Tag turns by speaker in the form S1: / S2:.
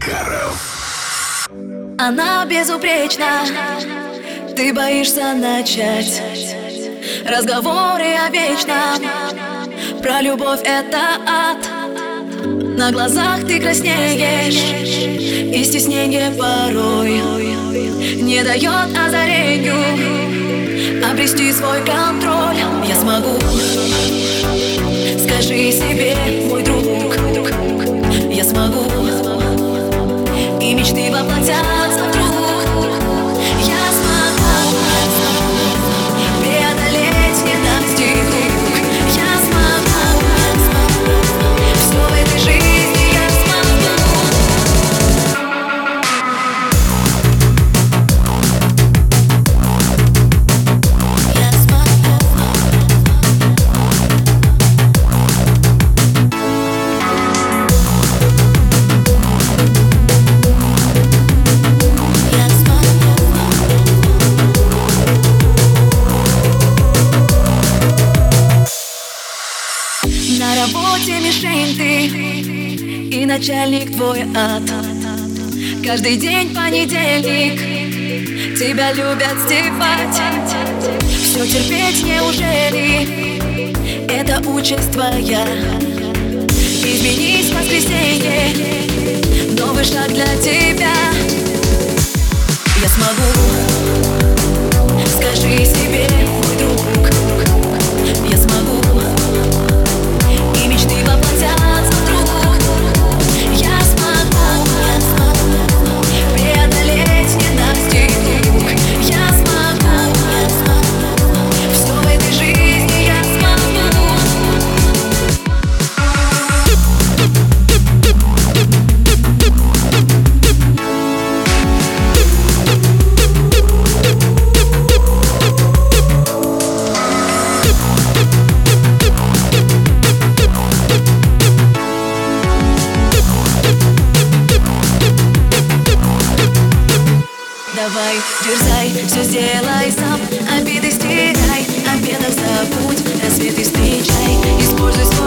S1: Макаров.
S2: Она безупречна, ты боишься начать. Разговоры о вечном, про любовь это ад. На глазах ты краснеешь, и стеснение порой Не дает озарению. Обрести свой контроль Я смогу, скажи себе, мой друг работе мишень ты И начальник твой ад. Каждый день понедельник Тебя любят стебать Все терпеть неужели Это участь твоя. Изменись в воскресенье Дерзай, дерзай, все сделай сам. Обиды стирай, обедов забудь Рассветы встречай, используй свой